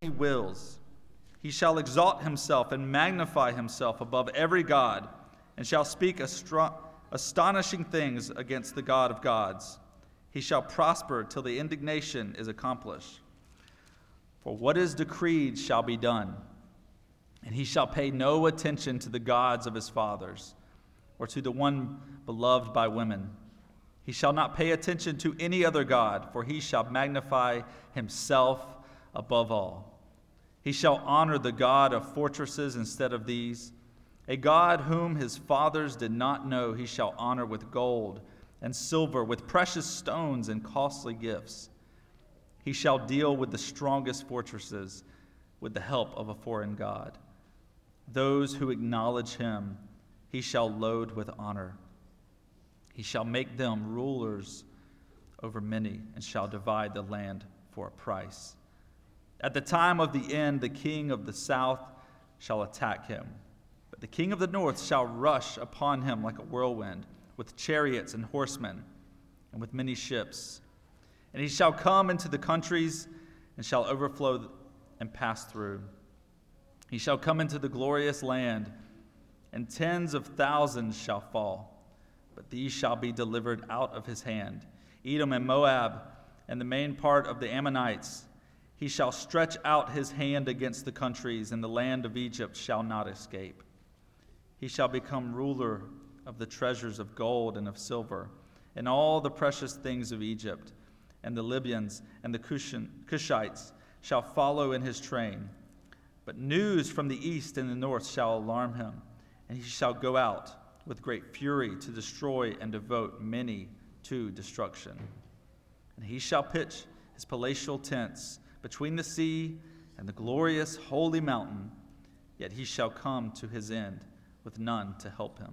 he wills. He shall exalt himself and magnify himself above every God, and shall speak astro- astonishing things against the God of gods. He shall prosper till the indignation is accomplished. For what is decreed shall be done, and he shall pay no attention to the gods of his fathers, or to the one beloved by women. He shall not pay attention to any other God, for he shall magnify himself above all. He shall honor the God of fortresses instead of these. A God whom his fathers did not know, he shall honor with gold and silver, with precious stones and costly gifts. He shall deal with the strongest fortresses with the help of a foreign God. Those who acknowledge him, he shall load with honor. He shall make them rulers over many and shall divide the land for a price. At the time of the end, the king of the south shall attack him, but the king of the north shall rush upon him like a whirlwind, with chariots and horsemen, and with many ships. And he shall come into the countries and shall overflow and pass through. He shall come into the glorious land, and tens of thousands shall fall, but these shall be delivered out of his hand Edom and Moab, and the main part of the Ammonites he shall stretch out his hand against the countries, and the land of Egypt shall not escape. He shall become ruler of the treasures of gold and of silver, and all the precious things of Egypt, and the Libyans and the Cushites shall follow in his train. But news from the east and the north shall alarm him, and he shall go out with great fury to destroy and devote many to destruction. And he shall pitch his palatial tents between the sea and the glorious holy mountain, yet he shall come to his end with none to help him.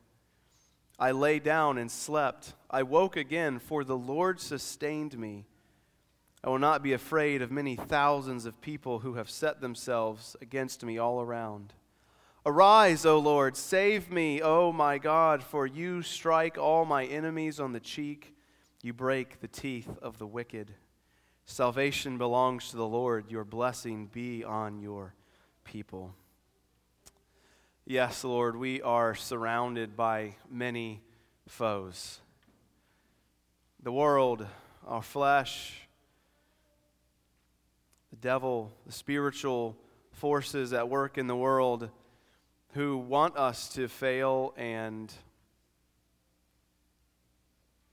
I lay down and slept. I woke again, for the Lord sustained me. I will not be afraid of many thousands of people who have set themselves against me all around. Arise, O Lord, save me, O my God, for you strike all my enemies on the cheek, you break the teeth of the wicked. Salvation belongs to the Lord, your blessing be on your people. Yes, Lord, we are surrounded by many foes. The world, our flesh, the devil, the spiritual forces at work in the world who want us to fail and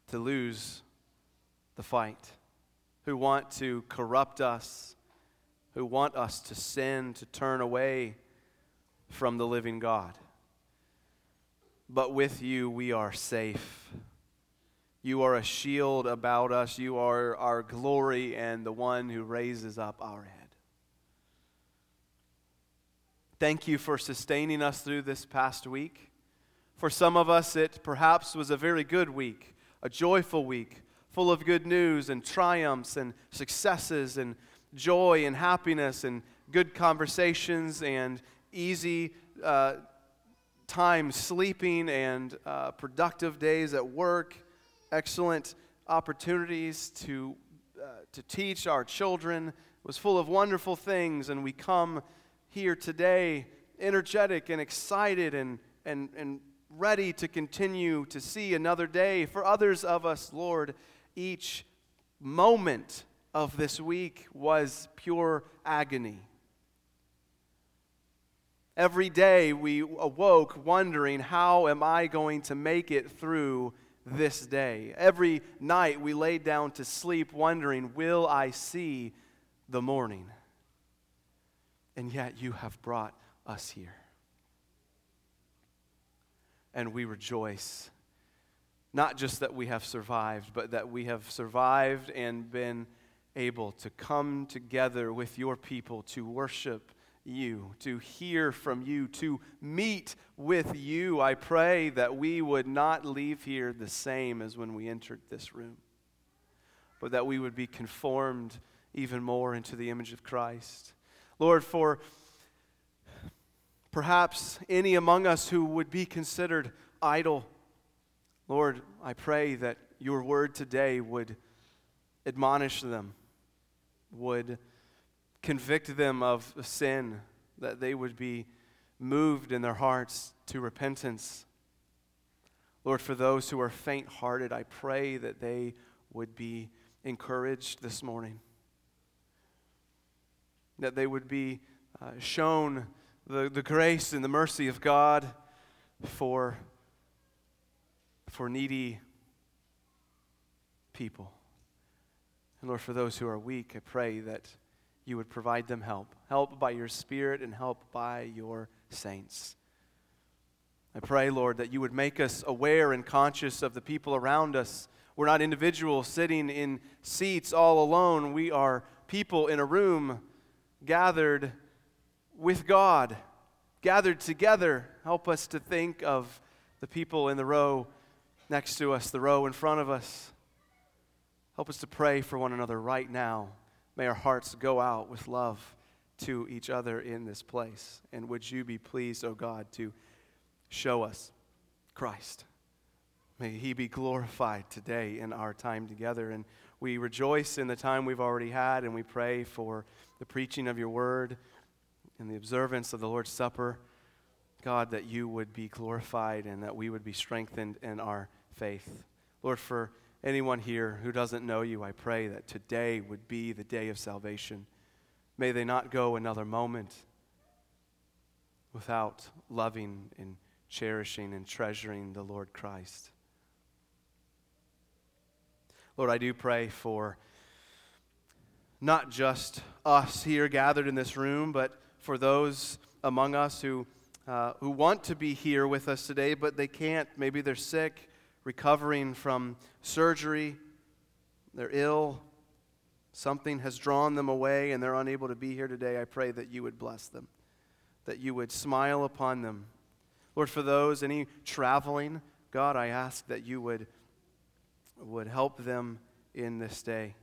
to lose the fight, who want to corrupt us, who want us to sin, to turn away from the living God. But with you, we are safe. You are a shield about us. You are our glory and the one who raises up our head. Thank you for sustaining us through this past week. For some of us, it perhaps was a very good week, a joyful week, full of good news and triumphs and successes and joy and happiness and good conversations and easy uh, time sleeping and uh, productive days at work, excellent opportunities to, uh, to teach our children. It was full of wonderful things, and we come here today energetic and excited and, and, and ready to continue to see another day. For others of us, Lord, each moment of this week was pure agony. Every day we awoke wondering, how am I going to make it through this day. Every night we laid down to sleep wondering, Will I see the morning? And yet you have brought us here. And we rejoice, not just that we have survived, but that we have survived and been able to come together with your people to worship you, to hear from you, to meet with you. I pray that we would not leave here the same as when we entered this room, but that we would be conformed even more into the image of Christ. Lord, for perhaps any among us who would be considered idle, Lord, I pray that your word today would admonish them, would convict them of sin, that they would be moved in their hearts to repentance. Lord, for those who are faint hearted, I pray that they would be encouraged this morning, that they would be uh, shown the, the grace and the mercy of God for, for needy people. And Lord, for those who are weak, I pray that you would provide them help. Help by your Spirit and help by your saints. I pray, Lord, that you would make us aware and conscious of the people around us. We're not individuals sitting in seats all alone. We are people in a room gathered with God, gathered together. Help us to think of the people in the row next to us, the row in front of us. Help us to pray for one another right now. May our hearts go out with love to each other in this place. And would you be pleased, O oh God, to show us Christ? May he be glorified today in our time together. And we rejoice in the time we've already had, and we pray for the preaching of your word and the observance of the Lord's Supper. God, that you would be glorified and that we would be strengthened in our faith. Lord, for anyone here who doesn't know you, I pray that today would be the day of salvation. May they not go another moment without loving and cherishing and treasuring the Lord Christ. Lord, I do pray for not just us here gathered in this room, but for those among us who, uh, who want to be here with us today, but they can't. Maybe they're sick recovering from surgery, they're ill, something has drawn them away, and they're unable to be here today, I pray that you would bless them, that you would smile upon them. Lord, for those, any traveling, God, I ask that you would, would help them in this day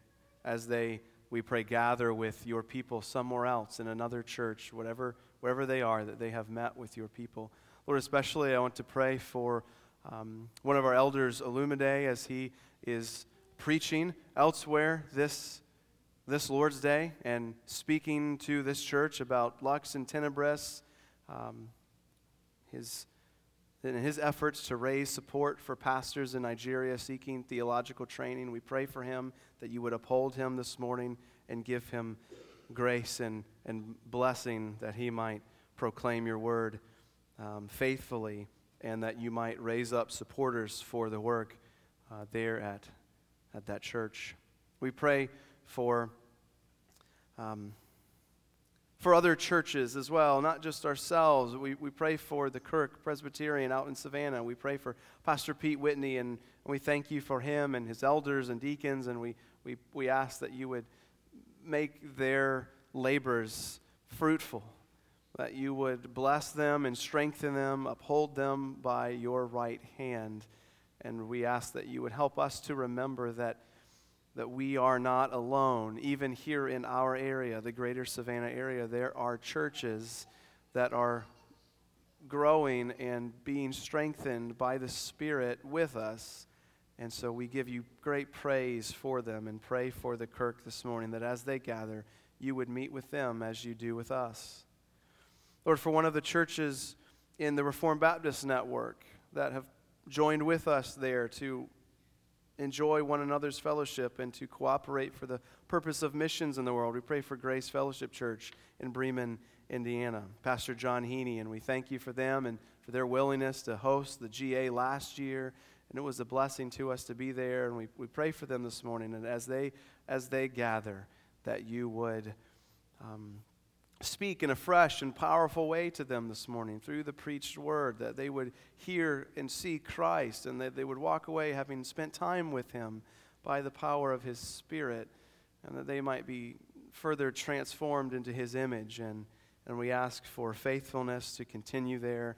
as they, we pray, gather with your people somewhere else in another church, whatever, wherever they are, that they have met with your people. Lord, especially I want to pray for um, one of our elders, Olumide, as he is preaching elsewhere this, this Lord's Day and speaking to this church about Lux in Tenebris, um, his, in his efforts to raise support for pastors in Nigeria seeking theological training. We pray for him that you would uphold him this morning and give him grace and, and blessing that he might proclaim your word um, faithfully and that you might raise up supporters for the work uh, there at, at that church. We pray for, um, for other churches as well, not just ourselves. We, we pray for the Kirk Presbyterian out in Savannah. We pray for Pastor Pete Whitney, and, and we thank you for him and his elders and deacons, and we, we, we ask that you would make their labors fruitful that you would bless them and strengthen them, uphold them by your right hand. And we ask that you would help us to remember that, that we are not alone. Even here in our area, the greater Savannah area, there are churches that are growing and being strengthened by the Spirit with us. And so we give you great praise for them and pray for the Kirk this morning that as they gather, you would meet with them as you do with us. Lord, for one of the churches in the Reformed Baptist Network that have joined with us there to enjoy one another's fellowship and to cooperate for the purpose of missions in the world. We pray for Grace Fellowship Church in Bremen, Indiana. Pastor John Heaney, and we thank you for them and for their willingness to host the GA last year and it was a blessing to us to be there. And we, we pray for them this morning. And as they, as they gather, that you would um, speak in a fresh and powerful way to them this morning through the preached word, that they would hear and see Christ, and that they would walk away having spent time with Him by the power of His Spirit, and that they might be further transformed into His image. And, and we ask for faithfulness to continue there.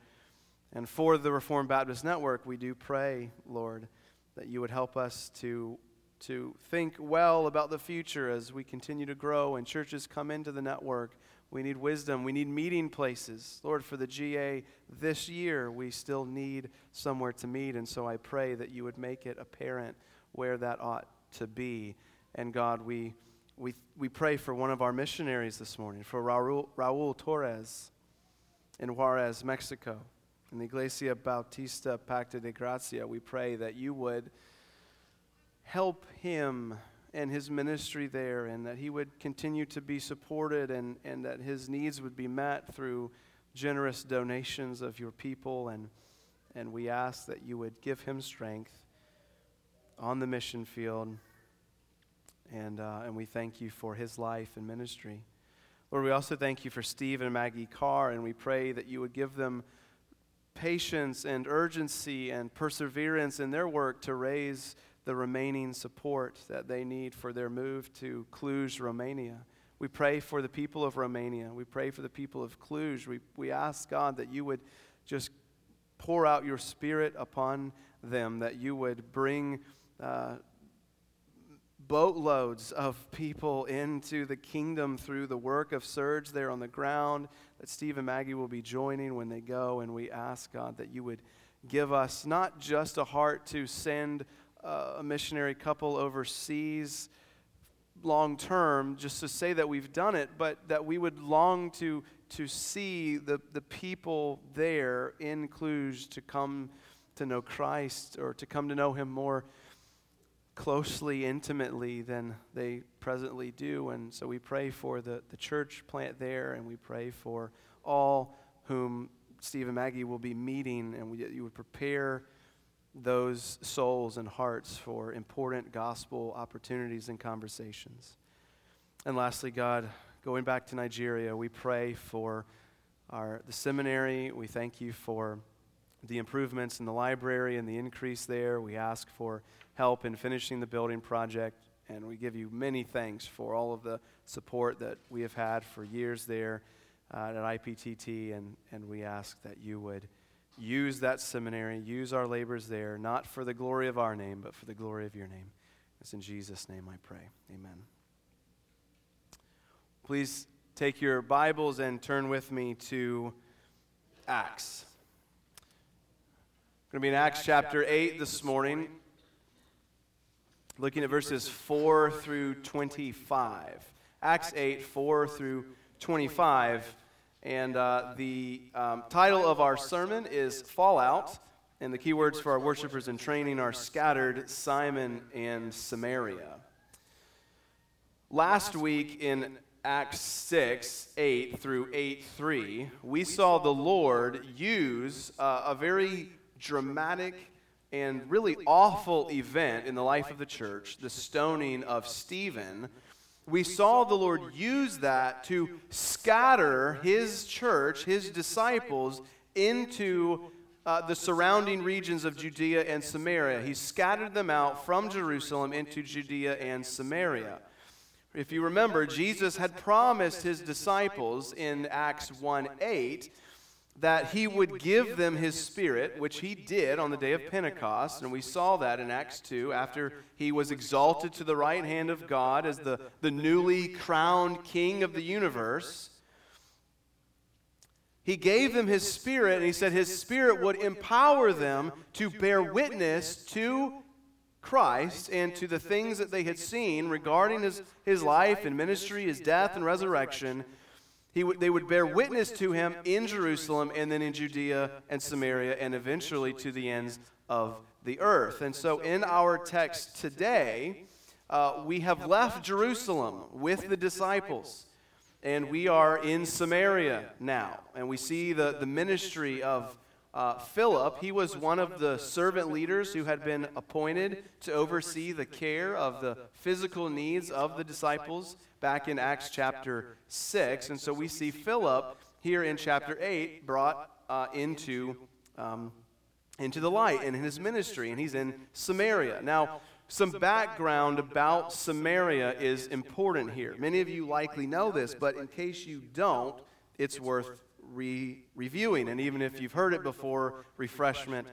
And for the Reformed Baptist Network, we do pray, Lord, that you would help us to, to think well about the future as we continue to grow and churches come into the network. We need wisdom. We need meeting places. Lord, for the GA this year, we still need somewhere to meet. And so I pray that you would make it apparent where that ought to be. And God, we, we, we pray for one of our missionaries this morning, for Raul, Raul Torres in Juarez, Mexico in the Iglesia Bautista Pacto de Gracia, we pray that you would help him and his ministry there, and that he would continue to be supported, and, and that his needs would be met through generous donations of your people. And, and we ask that you would give him strength on the mission field. And, uh, and we thank you for his life and ministry. Lord, we also thank you for Steve and Maggie Carr, and we pray that you would give them patience and urgency and perseverance in their work to raise the remaining support that they need for their move to Cluj, Romania. We pray for the people of Romania. We pray for the people of Cluj. We, we ask, God, that you would just pour out your spirit upon them, that you would bring uh, boatloads of people into the kingdom through the work of Serge there on the ground, that Steve and Maggie will be joining when they go. And we ask, God, that you would give us not just a heart to send uh, a missionary couple overseas long term, just to say that we've done it, but that we would long to, to see the, the people there in Cluj to come to know Christ or to come to know Him more closely, intimately than they presently do. And so we pray for the, the church plant there, and we pray for all whom Steve and Maggie will be meeting, and we, you would prepare those souls and hearts for important gospel opportunities and conversations. And lastly, God, going back to Nigeria, we pray for our, the seminary. We thank you for the improvements in the library and the increase there. We ask for help in finishing the building project, and we give you many thanks for all of the support that we have had for years there uh, at IPTT, and, and we ask that you would use that seminary, use our labors there, not for the glory of our name, but for the glory of your name. It's in Jesus' name I pray. Amen. Please take your Bibles and turn with me to Acts. We're going to be in Acts chapter 8 this morning, looking at verses 4 through 25. Acts 8, 4 through 25. And uh, the um, title of our sermon is Fallout. And the keywords for our worshipers in training are scattered, Simon, and Samaria. Last week in Acts 6, 8 through 8, 3, we saw the Lord use uh, a very dramatic and really awful event in the life of the church, the stoning of Stephen, we saw the Lord use that to scatter his church, his disciples, into uh, the surrounding regions of Judea and Samaria. He scattered them out from Jerusalem into Judea and Samaria. If you remember, Jesus had promised his disciples in Acts 1 8 that he would give them his spirit, which he did on the day of Pentecost. And we saw that in Acts 2 after he was exalted to the right hand of God as the, the newly crowned king of the universe. He gave them his spirit, and he said his spirit would empower them to bear witness to Christ and to the things that they had seen regarding his, his life and ministry, his death and resurrection he would, they would bear witness to him in Jerusalem and then in Judea and Samaria and eventually to the ends of the earth. And so in our text today, uh, we have left Jerusalem with the disciples. And we are in Samaria now. And we see the, the ministry of uh, Philip, he was one of the servant leaders who had been appointed to oversee the care of the physical needs of the disciples back in Acts chapter 6. And so we see Philip here in chapter 8 brought uh, into, um, into the light and in his ministry, and he's in Samaria. Now, some background about Samaria is important here. Many of you likely know this, but in case you don't, it's worth re- reviewing. And even if you've heard it before, refreshment,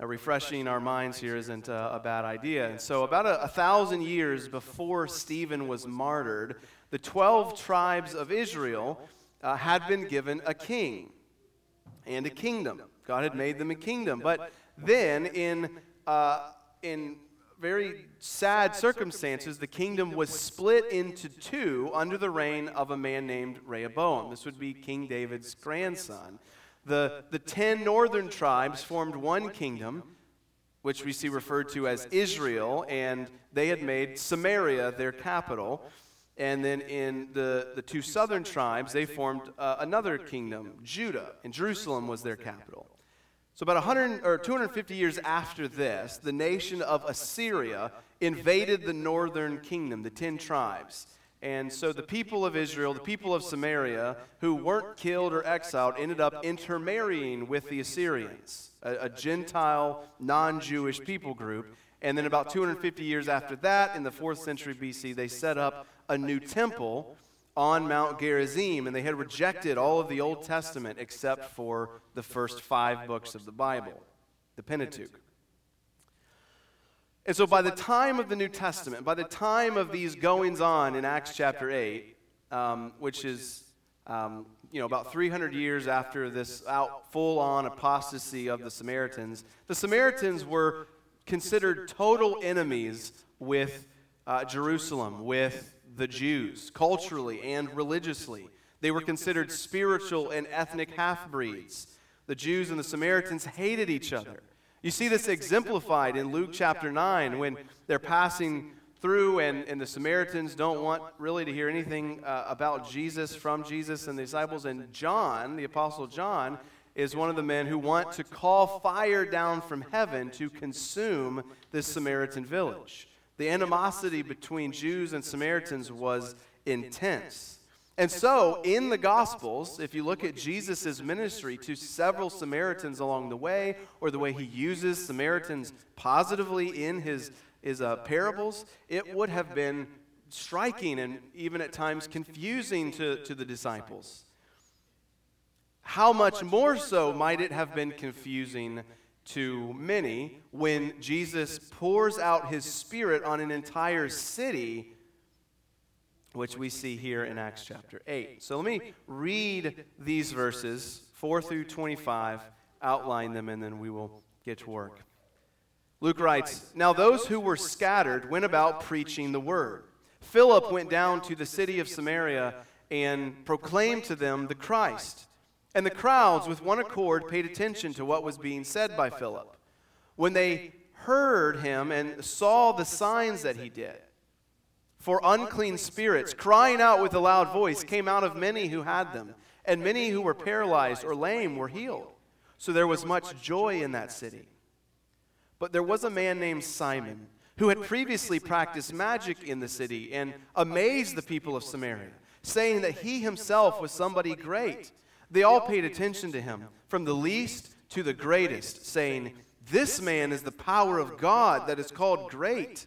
uh, refreshing our minds here isn't uh, a bad idea. And so, about a, a thousand years before Stephen was martyred, the 12 tribes of Israel uh, had been given a king and a kingdom. God had made them a kingdom. But then, in, uh, in very sad circumstances, the kingdom was split into two under the reign of a man named Rehoboam. This would be King David's grandson. The, the ten northern tribes formed one kingdom, which we see referred to as Israel, and they had made Samaria their capital. And then in the, the two southern tribes, they formed uh, another kingdom, Judah, and Jerusalem was their capital. So, about 100 or 250 years after this, the nation of Assyria invaded the northern kingdom, the 10 tribes. And so the people of Israel, the people of Samaria, who weren't killed or exiled, ended up intermarrying with the Assyrians, a, a Gentile, non Jewish people group. And then, about 250 years after that, in the 4th century BC, they set up a new temple on Mount Gerizim, and they had rejected all of the Old Testament except for the first five books of the Bible, the Pentateuch. And so by the time of the New Testament, by the time of these goings on in Acts chapter 8, um, which is um, you know, about 300 years after this out full on apostasy of the Samaritans, the Samaritans were considered total enemies with uh, Jerusalem, with the Jews, culturally and religiously. They were considered spiritual and ethnic half breeds. The Jews and the Samaritans hated each other. You see this exemplified in Luke chapter 9 when they're passing through and, and the Samaritans don't want really to hear anything uh, about Jesus from Jesus and the disciples. And John, the Apostle John, is one of the men who want to call fire down from heaven to consume this Samaritan village. The animosity between Jews and Samaritans was intense. And so, in the Gospels, if you look at Jesus' ministry to several Samaritans along the way, or the way he uses Samaritans positively in his, his uh, parables, it would have been striking and even at times confusing to, to the disciples. How much more so might it have been confusing to many when Jesus pours out his Spirit on an entire city, which we see here in Acts chapter 8. So let me read these verses, 4 through 25, outline them, and then we will get to work. Luke writes Now those who were scattered went about preaching the word. Philip went down to the city of Samaria and proclaimed to them the Christ. And the crowds, with one accord, paid attention to what was being said by Philip. When they heard him and saw the signs that he did, for unclean spirits, crying out with a loud voice, came out of many who had them, and many who were paralyzed or lame were healed. So there was much joy in that city. But there was a man named Simon who had previously practiced magic in the city and amazed the people of Samaria, saying that he himself was somebody great. They all paid attention to him, from the least to the greatest, saying, This man is the power of God that is called great.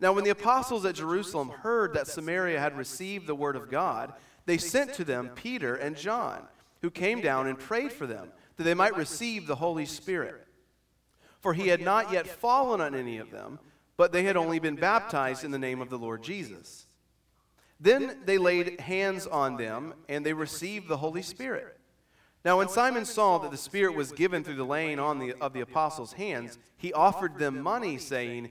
Now, when the apostles at Jerusalem heard that Samaria had received the word of God, they sent to them Peter and John, who came down and prayed for them, that they might receive the Holy Spirit. For he had not yet fallen on any of them, but they had only been baptized in the name of the Lord Jesus. Then they laid hands on them, and they received the Holy Spirit. Now, when Simon saw that the Spirit was given through the laying on the, of the apostles' hands, he offered them money, saying,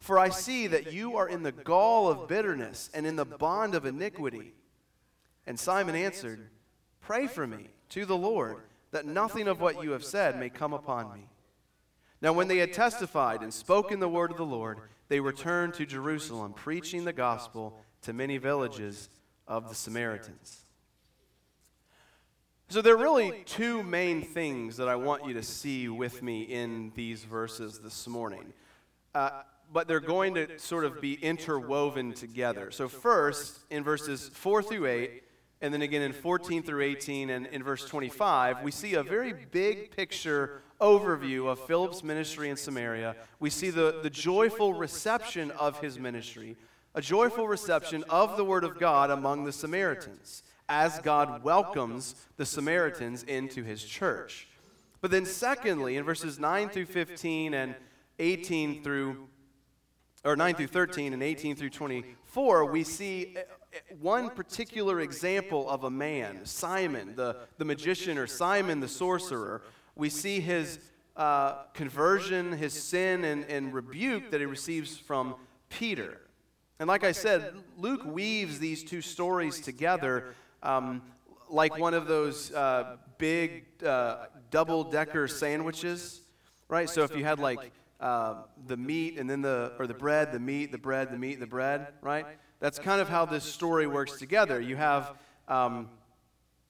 For I see that you are in the gall of bitterness and in the bond of iniquity. And Simon answered, Pray for me to the Lord, that nothing of what you have said may come upon me. Now, when they had testified and spoken the word of the Lord, they returned to Jerusalem, preaching the gospel to many villages of the Samaritans. So, there are really two main things that I want you to see with me in these verses this morning. Uh, but they're going to sort of be interwoven together. So, first, in verses 4 through 8, and then again in 14 through 18 and in verse 25, we see a very big picture overview of Philip's ministry in Samaria. We see the, the joyful reception of his ministry, a joyful reception of the word of God among the Samaritans as God welcomes the Samaritans into his church. But then, secondly, in verses 9 through 15 and 18 through, or 9 through 13 and 18 through 24, we see eh, eh, one particular example of a man, Simon, the, the magician, or Simon the sorcerer. We see his uh, conversion, his sin, and, and rebuke that he receives from Peter. And like I said, Luke weaves these two stories together um, like one of those uh, big uh, double decker sandwiches, right? So if you had like uh, the meat and then the, or the bread, the meat, the bread, the meat, the bread, right? That's kind of how this story works together. You have um,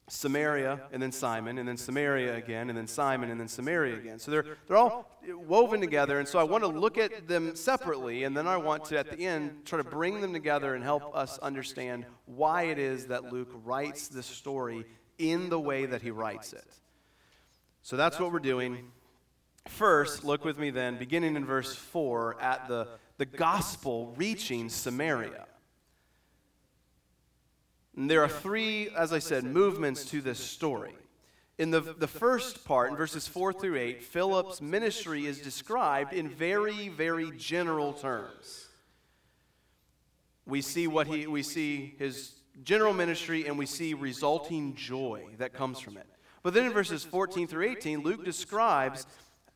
Samaria, and then Simon, and then Samaria again, and then Simon, and then Samaria again. So they're, they're all woven together, and so I want to look at them separately, and then I want to, at the end, try to bring them together and help us understand why it is that Luke writes this story in the way that he writes it. So that's what we're doing. First, look with me then, beginning in verse 4, at the, the gospel reaching Samaria. And there are three, as I said, movements to this story. In the, the first part, in verses 4 through 8, Philip's ministry is described in very, very general terms. We see what he we see his general ministry and we see resulting joy that comes from it. But then in verses 14 through 18, Luke describes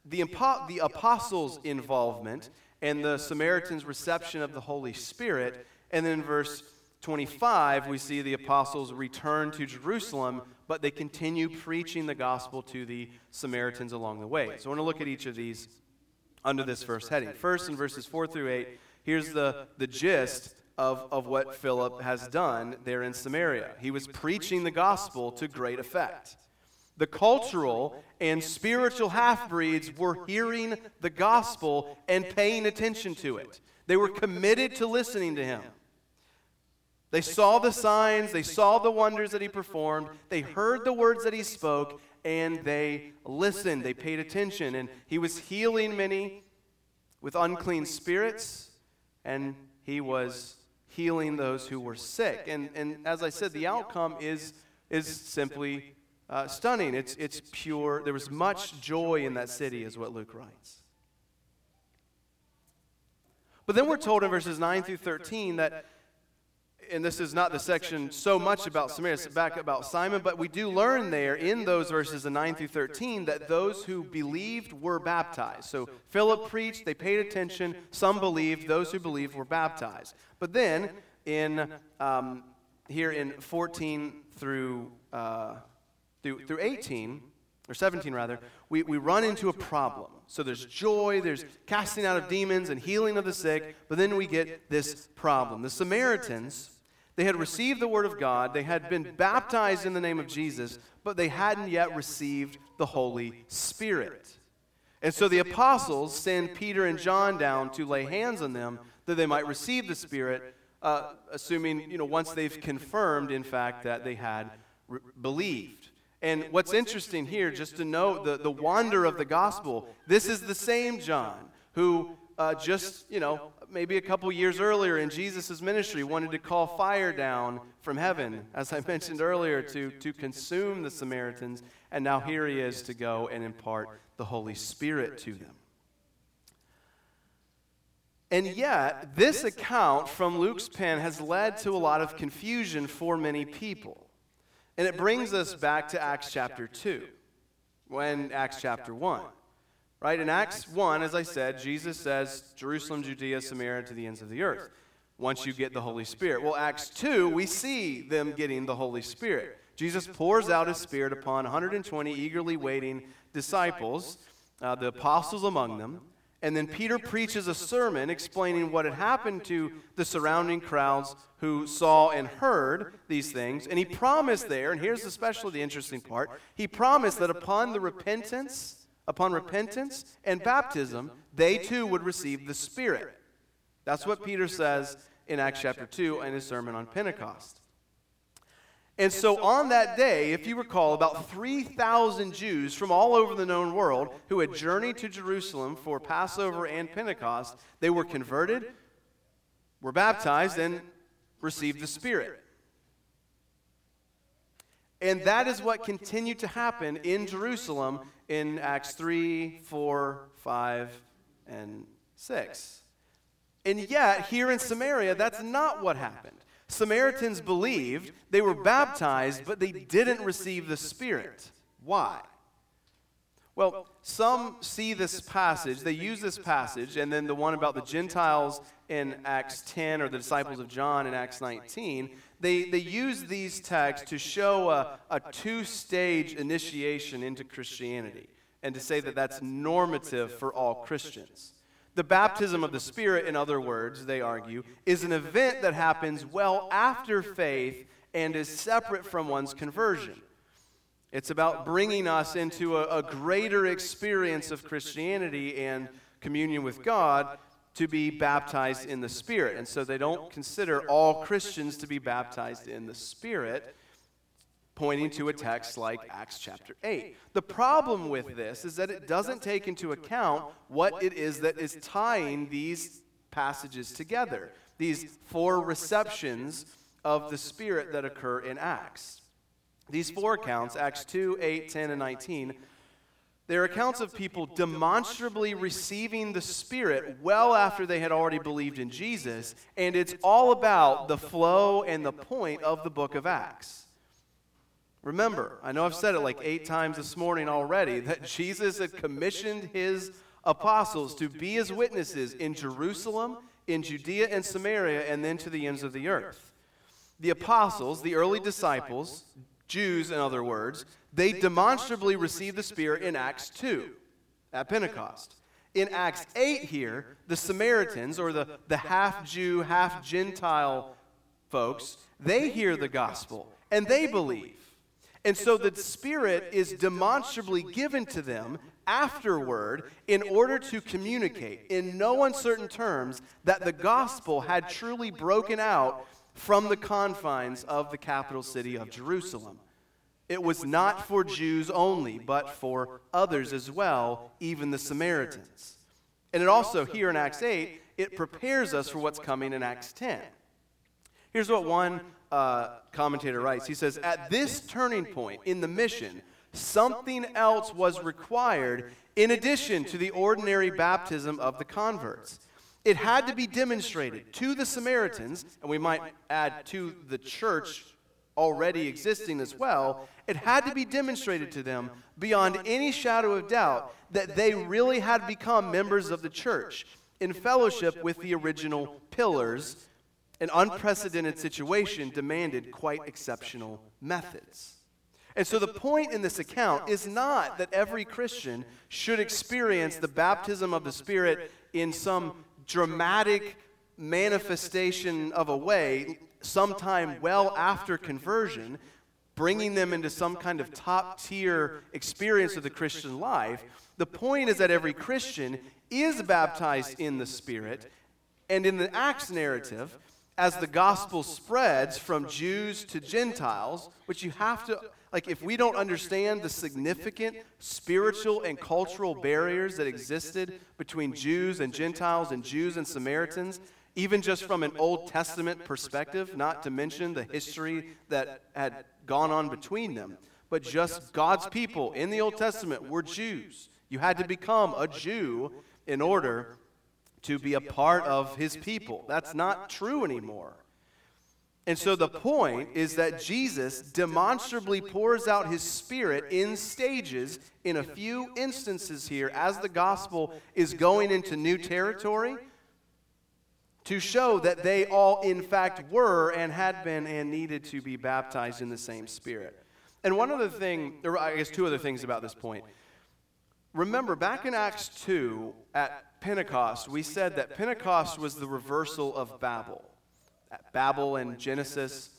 the, the apostles' involvement and the Samaritans' reception of the Holy Spirit. And then in verse 25, we see the apostles return to Jerusalem, but they continue preaching the gospel to the Samaritans along the way. So I want to look at each of these under this first heading. First, in verses 4 through 8, here's the, the gist of, of what Philip has done there in Samaria. He was preaching the gospel to great effect. The cultural and spiritual half breeds were hearing the gospel and paying attention to it. They were committed to listening to him. They saw the signs, they saw the wonders that he performed, they heard the words that he spoke, and they listened. They paid attention. And he was healing many with unclean spirits, and he was healing those who were sick. And, and as I said, the outcome is, is simply uh, stunning. It's, it's pure. There was much joy in that city, is what Luke writes. But then we're told in verses 9 through 13 that and this is not the section so much about Samaria, it's back about Simon, but we do learn there in those verses, the 9 through 13, that those who believed were baptized. So Philip preached, they paid attention, some believed, those who believed were baptized. But then, in um, here in 14 through, uh, through, through 18, or 17 rather, we, we run into a problem. So there's joy, there's casting out of demons and healing of the sick, but then we get this problem. The Samaritans they had received the word of God, they had been baptized in the name of Jesus, but they hadn't yet received the Holy Spirit. And so the apostles send Peter and John down to lay hands on them that they might receive the Spirit, uh, assuming, you know, once they've confirmed, in fact, that they had re- believed. And what's interesting here, just to note the, the wonder of the gospel, this is the same John who uh, just, you know, maybe a couple years earlier in Jesus' ministry wanted to call fire down from heaven, as I mentioned earlier, to, to consume the Samaritans. And now here he is to go and impart the Holy Spirit to them. And yet, this account from Luke's pen has led to a lot of confusion for many people. And it brings us back to Acts chapter 2, when Acts chapter 1. Right? In Acts 1, as I said, Jesus says, Jerusalem, Judea, Samaria, to the ends of the earth, once you get the Holy Spirit. Well, Acts 2, we see them getting the Holy Spirit. Jesus pours out his Spirit upon 120 eagerly waiting disciples, uh, the apostles among them. And then Peter preaches a sermon explaining what had happened to the surrounding crowds who saw and heard these things. And he promised there, and here's especially the interesting part he promised that upon the repentance, upon repentance and baptism, they too would receive the Spirit. That's what Peter says in Acts chapter 2 in his sermon on Pentecost. And so on that day, if you recall, about 3,000 Jews from all over the known world who had journeyed to Jerusalem for Passover and Pentecost, they were converted, were baptized, and received the Spirit. And that is what continued to happen in Jerusalem in Acts 3, 4, 5, and 6. And yet, here in Samaria, that's not what happened. Samaritans believed, they were baptized, but they didn't receive the Spirit. Why? Well, some see this passage, they use this passage, and then the one about the Gentiles in Acts 10 or the disciples of John in Acts 19, they, they use these texts to show a, a two stage initiation into Christianity and to say that that's normative for all Christians. The baptism of the Spirit, in other words, they argue, is an event that happens well after faith and is separate from one's conversion. It's about bringing us into a, a, greater experience of Christianity and communion with God to be baptized in the Spirit. And so they don't consider all Christians to be baptized in the Spirit pointing to a text like Acts chapter 8. The problem with this is that it doesn't take into account what it is that is tying these passages together, these four receptions of the Spirit that occur in Acts. These four accounts, Acts 2, 8, 10, and 19, they're accounts of people demonstrably receiving the Spirit well after they had already believed in Jesus, and it's all about the flow and the point of the book of Acts. Remember, I know I've said it like eight times this morning already, that Jesus had commissioned his apostles to be his witnesses in Jerusalem, in Judea and Samaria, and then to the ends of the earth. The apostles, the early disciples, Jews in other words, they demonstrably received the Spirit in Acts 2 at Pentecost. In Acts 8 here, the Samaritans, or the, the half Jew, half Gentile folks, they hear the gospel and they believe. And so the Spirit is demonstrably given to them afterward in order to communicate in no uncertain terms that the gospel had truly broken out from the confines of the capital city of Jerusalem. It was not for Jews only, but for others as well, even the Samaritans. And it also, here in Acts 8, it prepares us for what's coming in Acts 10. Here's what one uh, commentator writes. He says, At this turning point in the mission, something else was required in addition to the ordinary baptism of the converts. It had to be demonstrated to the Samaritans, and we might add to the church already existing as well. It had to be demonstrated to them beyond any shadow of doubt that they really had become members of the church in fellowship with the original pillars an unprecedented situation demanded quite exceptional methods. And so the point in this account is not that every Christian should experience the baptism of the Spirit in some dramatic manifestation of a way sometime well after conversion, bringing them into some kind of top tier experience of the Christian life. The point is that every Christian is baptized in the Spirit. And in the Acts narrative, as the gospel spreads from Jews to Gentiles, which you have to, like, if we don't understand the significant spiritual and cultural barriers that existed between Jews and Gentiles and Jews and Samaritans, even just from an Old Testament perspective, not to mention the history that had gone on between them, but just God's people in the Old Testament were Jews. You had to become a Jew in order to be a part of his people. That's not true anymore. And so the point is that Jesus demonstrably pours out his spirit in stages in a few instances here as the gospel is going into new territory to show that they all, in fact, were and had been and needed to be baptized in the same spirit. And one other thing, or I guess two other things about this point. Remember, back in Acts 2 at Pentecost, we said that Pentecost was the reversal of Babel. At Babel in Genesis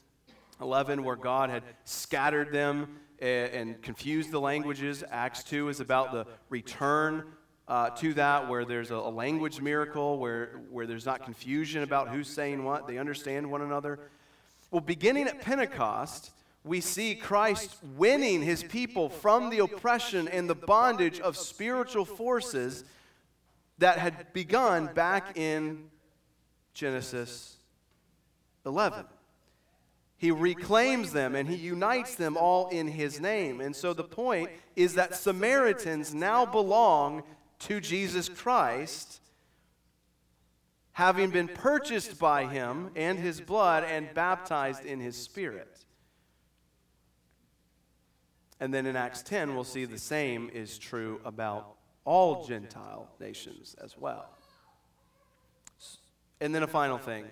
11, where God had scattered them and confused the languages. Acts 2 is about the return uh, to that, where there's a, a, language miracle, where, where there's not confusion about who's saying what, they understand one another. Well, beginning at Pentecost, we see Christ winning his people from the oppression and the bondage of spiritual forces that had begun back in Genesis 11. He reclaims them and he unites them all in his name. And so the point is that Samaritans now belong to Jesus Christ, having been purchased by him and his blood and baptized in his spirit. And then in Acts 10, we'll see the same is true about all Gentile nations as well. And then a final thing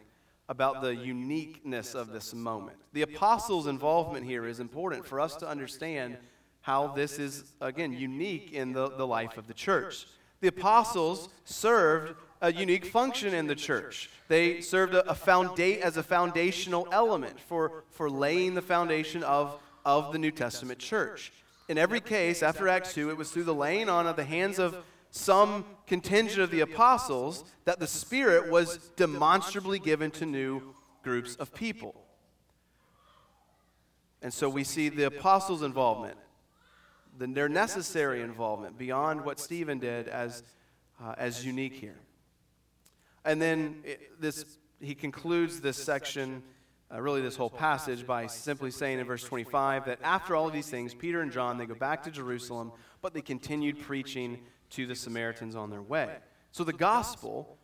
about the uniqueness of this moment. The apostles' involvement here is important for us to understand how this is, again, unique in the, the life of the church. The apostles served a unique function in the church. They served a, a founda- as a foundational element for, for laying the foundation of of the New Testament church. In every case, after Acts 2, it was through the laying on of the hands of some contingent of the apostles that the Spirit was demonstrably given to new groups of people. And so we see the apostles' involvement, their necessary involvement beyond what Stephen did as, uh, as unique here. And then it, this, he concludes this section uh, really this whole passage by simply saying in verse 25 that after all of these things, Peter and John, they go back to Jerusalem, but they continued preaching to the Samaritans on their way. So the gospel,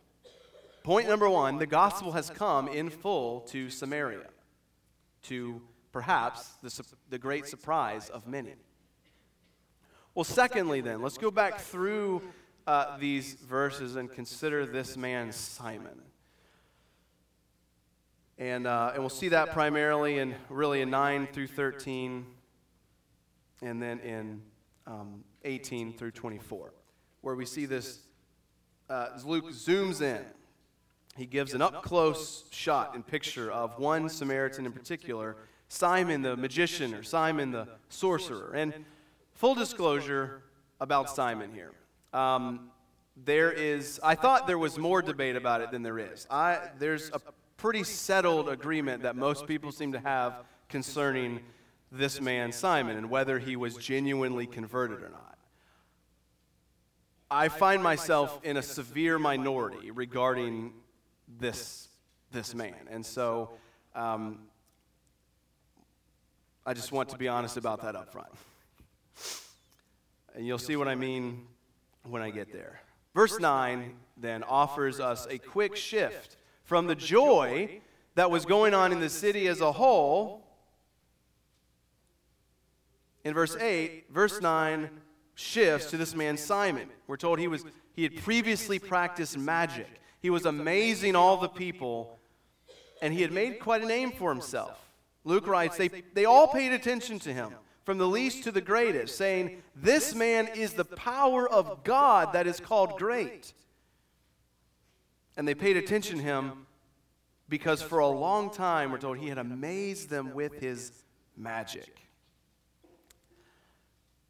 point number one, the gospel has come in full to Samaria, to perhaps the, the great surprise of many. Well, secondly, then, let's go back through uh, these verses and consider this man, Simon. And, uh, and we'll see that primarily in really in 9 through 13, and then in um, 18 through 24, where we see this. Uh, Luke zooms in. He gives an up close shot and picture of one Samaritan in particular, Simon the magician or Simon the sorcerer. And full disclosure about Simon here. Um, there is, I thought there was more debate about it than there is. I, there's a pretty settled agreement that most people seem to have concerning this man, Simon, and whether he was genuinely converted or not. I find myself in a severe minority regarding this, this man. And so um, I just want to be honest about that up front. And you'll see what I mean when I get there. Verse 9 then offers us a quick shift from the joy that was going on in the city as a whole. In verse 8, verse 9 shifts to this man Simon. We're told he was he had previously practiced magic. He was amazing all the people, and he had made quite a name for himself. Luke writes, they, they all paid attention to him, from the least to the greatest, saying, This man is the power of God that is called great. And they paid attention to him because for a long time, we're told he had amazed them with his magic.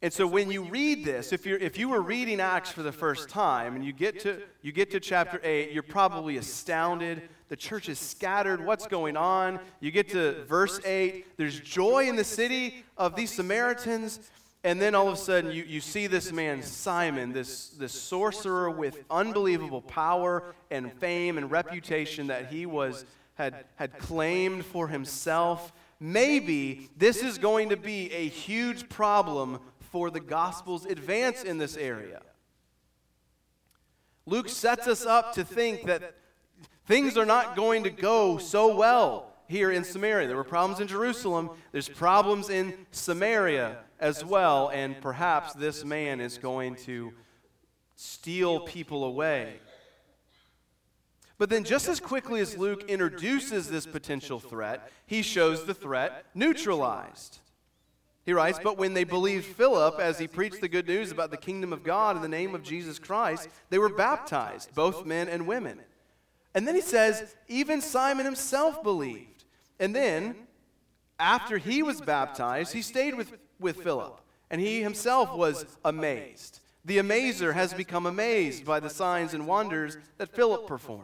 And so when you read this, if, you're, if you were reading Acts for the first time and you get, to, you get to chapter 8, you're probably astounded. The church is scattered. What's going on? You get to verse 8. There's joy in the city of these Samaritans. And then all of a sudden, you, you see this man, Simon, this, this sorcerer with unbelievable power and fame and reputation that he was, had, had claimed for himself. Maybe this is going to be a huge problem for the gospel's advance in this area. Luke sets us up to think that things are not going to go so well here in Samaria. There were problems in Jerusalem, there's problems in Samaria as well, and perhaps this man is going to steal people away. But then, just as quickly as Luke introduces this potential threat, he shows the threat neutralized. He writes, But when they believed Philip as he preached the good news about the kingdom of God in the name of Jesus Christ, they were baptized, both men and women. And then he says, Even Simon himself believed. And then, after he was baptized, he stayed with, with Philip, and he himself was amazed. The amazer has become amazed by the signs and wonders that Philip performed.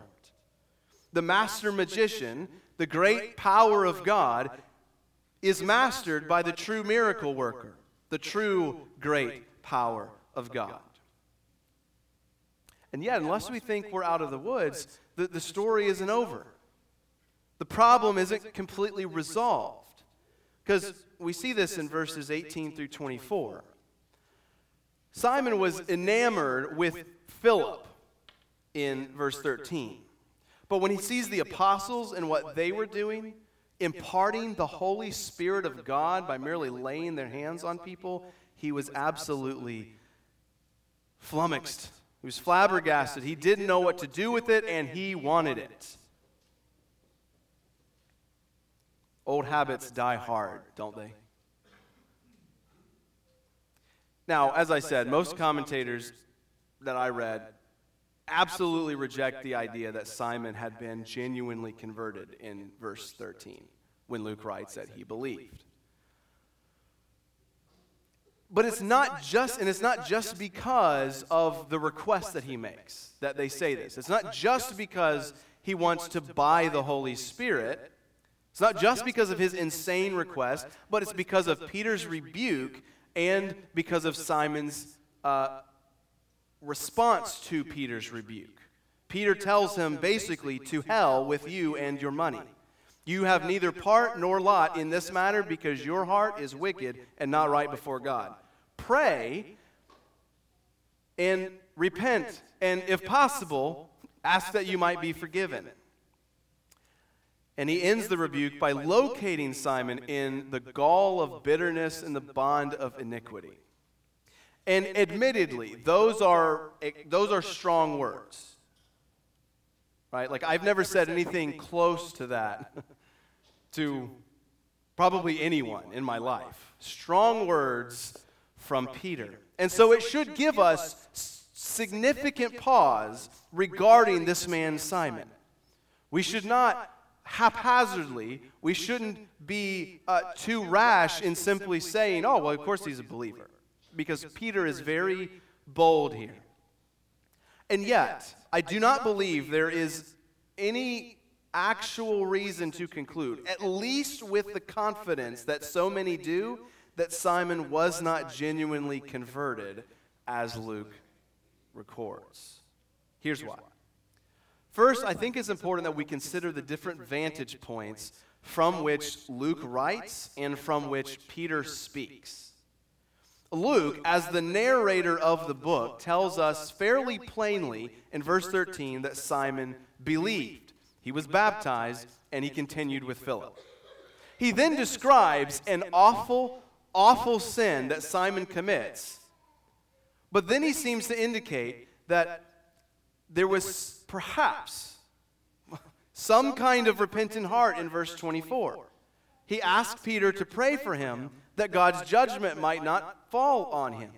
The master magician, the great power of God, is mastered by the true miracle worker, the true great power of God. And yet, unless we think we're out of the woods, the, the story isn't over. The problem isn't completely resolved. Because we see this in verses 18 through 24. Simon was enamored with Philip in verse 13. But when he sees the apostles and what they were doing, imparting the Holy Spirit of God by merely laying their hands on people, he was absolutely flummoxed. He was flabbergasted. He didn't know what to do with it, and he wanted it. Old habits die hard, don't they? Now, as I said, most commentators that I read absolutely reject the idea that Simon had been genuinely converted in verse 13 when Luke writes that he believed. But it's not just, and it's not just because of the request that he makes that they say this. It's not just because he wants to buy the Holy Spirit. It's not just because of his insane request, but it's because of Peter's rebuke and because of Simon's uh, response to Peter's rebuke. Peter tells him basically, to hell with you and your money. You have neither part nor lot in this matter because your heart is wicked and not right before God. Pray and repent, and if possible, ask that you might be forgiven. And he ends the rebuke by locating Simon in the gall of bitterness and the bond of iniquity. And admittedly, those are, those are strong words. Right? Like, I've never said anything close to that to probably anyone in my life. Strong words from Peter. And so it should give us significant pause regarding this man, Simon. We should not haphazardly, we shouldn't be uh, too rash in simply saying, oh, well, of course he's a believer because Peter is very bold here. And yet, I do not believe there is any actual reason to conclude, at least with the confidence that so many do, that Simon was not genuinely converted, as Luke records. Here's why. First, I think it's important that we consider the different vantage points from which Luke writes and from which Peter speaks. Luke, as the narrator of the book, tells us fairly plainly in verse 13 that Simon believed. He was baptized and he continued with Philip. He then describes an awful, awful sin that Simon commits. But then he seems to indicate that there was perhaps some kind of repentant heart in verse 24. He asked Peter to pray for him that God's judgment might not fall on him.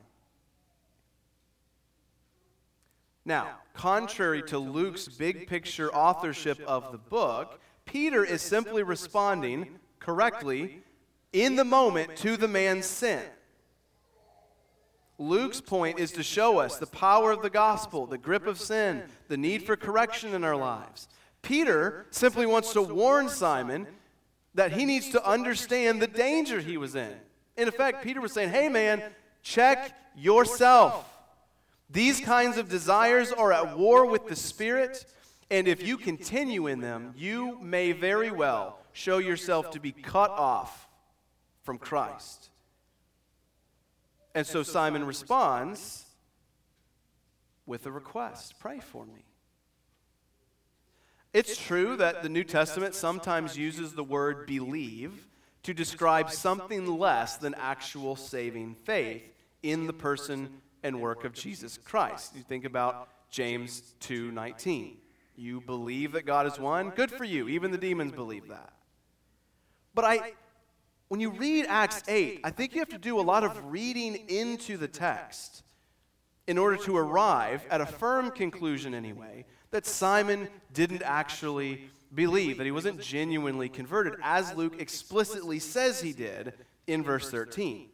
Now, contrary to Luke's big picture authorship of the book, Peter is simply responding correctly in the moment to the man's sin. Luke's point is to show us the power of the gospel, the grip of sin, the need for correction in our lives. Peter simply wants to warn Simon that he needs to understand the danger he was in. In effect, Peter was saying, hey man, check yourself. These kinds of desires are at war with the Spirit, and if you continue in them, you may very well show yourself to be cut off from Christ. And so Simon responds with a request pray for me. It's true that the New Testament sometimes uses the word believe to describe something less than actual saving faith in the person and work of Jesus Christ. You think about James 2:19. You believe that God is one? Good for you. Even the demons believe that. But I when you read Acts 8, I think you have to do a lot of reading into the text in order to arrive at a firm conclusion, anyway, that Simon didn't actually believe, that he wasn't genuinely converted, as Luke explicitly says he did in verse 13.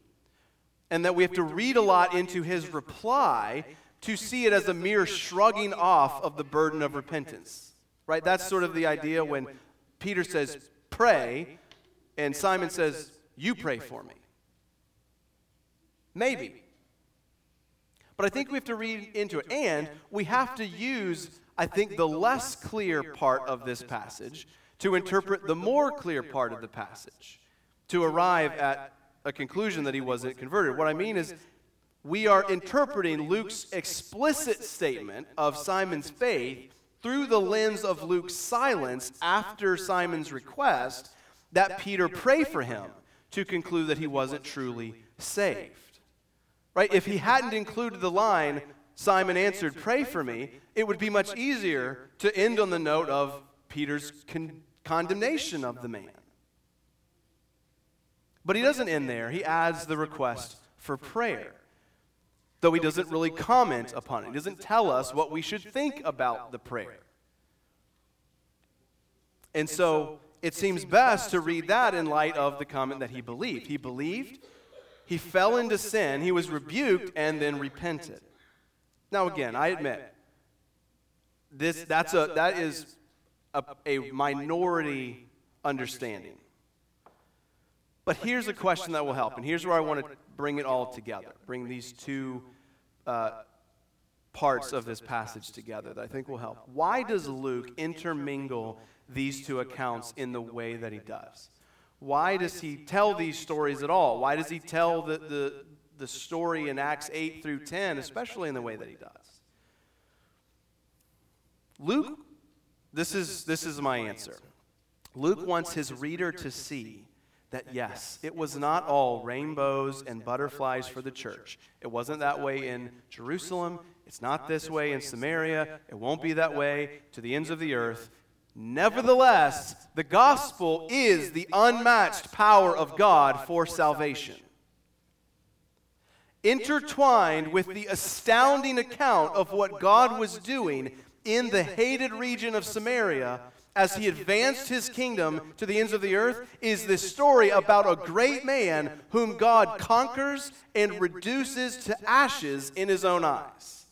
And that we have to read a lot into his reply to see it as a mere shrugging off of the burden of repentance. Right? That's sort of the idea when Peter says, pray and Simon says, You pray for me. Maybe. But I think we have to read into it. And we have to use, I think, the less clear part of this passage to interpret the more clear part of the passage to arrive at a conclusion that he wasn't converted. What I mean is, we are interpreting Luke's explicit statement of Simon's faith through the lens of Luke's silence after Simon's request that Peter pray for him to conclude that he wasn't truly saved. Right? If he hadn't included the line, Simon answered, Pray for me, it would be much easier to end on the note of Peter's con- condemnation of the man. But he doesn't end there. He adds the request for prayer, though he doesn't really comment upon it. He doesn't tell us what we should think about the prayer. And so it seems best to read that in light of the comment that he believed. He believed, he fell into sin, he was rebuked, and then repented. Now, again, I admit, this, that's a, that is a, a minority understanding. But here's a question that will help, and here's where I want to bring it all together, bring these two uh, parts of this passage together that I think will help. Why does Luke intermingle these two accounts in the way that he does. Why does he tell these stories at all? Why does he tell the, the, the story in Acts 8 through 10, especially in the way that he does? Luke, this is, this is my answer. Luke wants his reader to see that yes, it was not all rainbows and butterflies for the church. It wasn't that way in Jerusalem. It's not this way in Samaria. It won't be that way to the ends of the earth. Nevertheless, the gospel is the unmatched power of God for salvation. Intertwined with the astounding account of what God was doing in the hated region of Samaria as he advanced his kingdom to the ends of the earth is this story about a great man whom God conquers and reduces to ashes in his own eyes.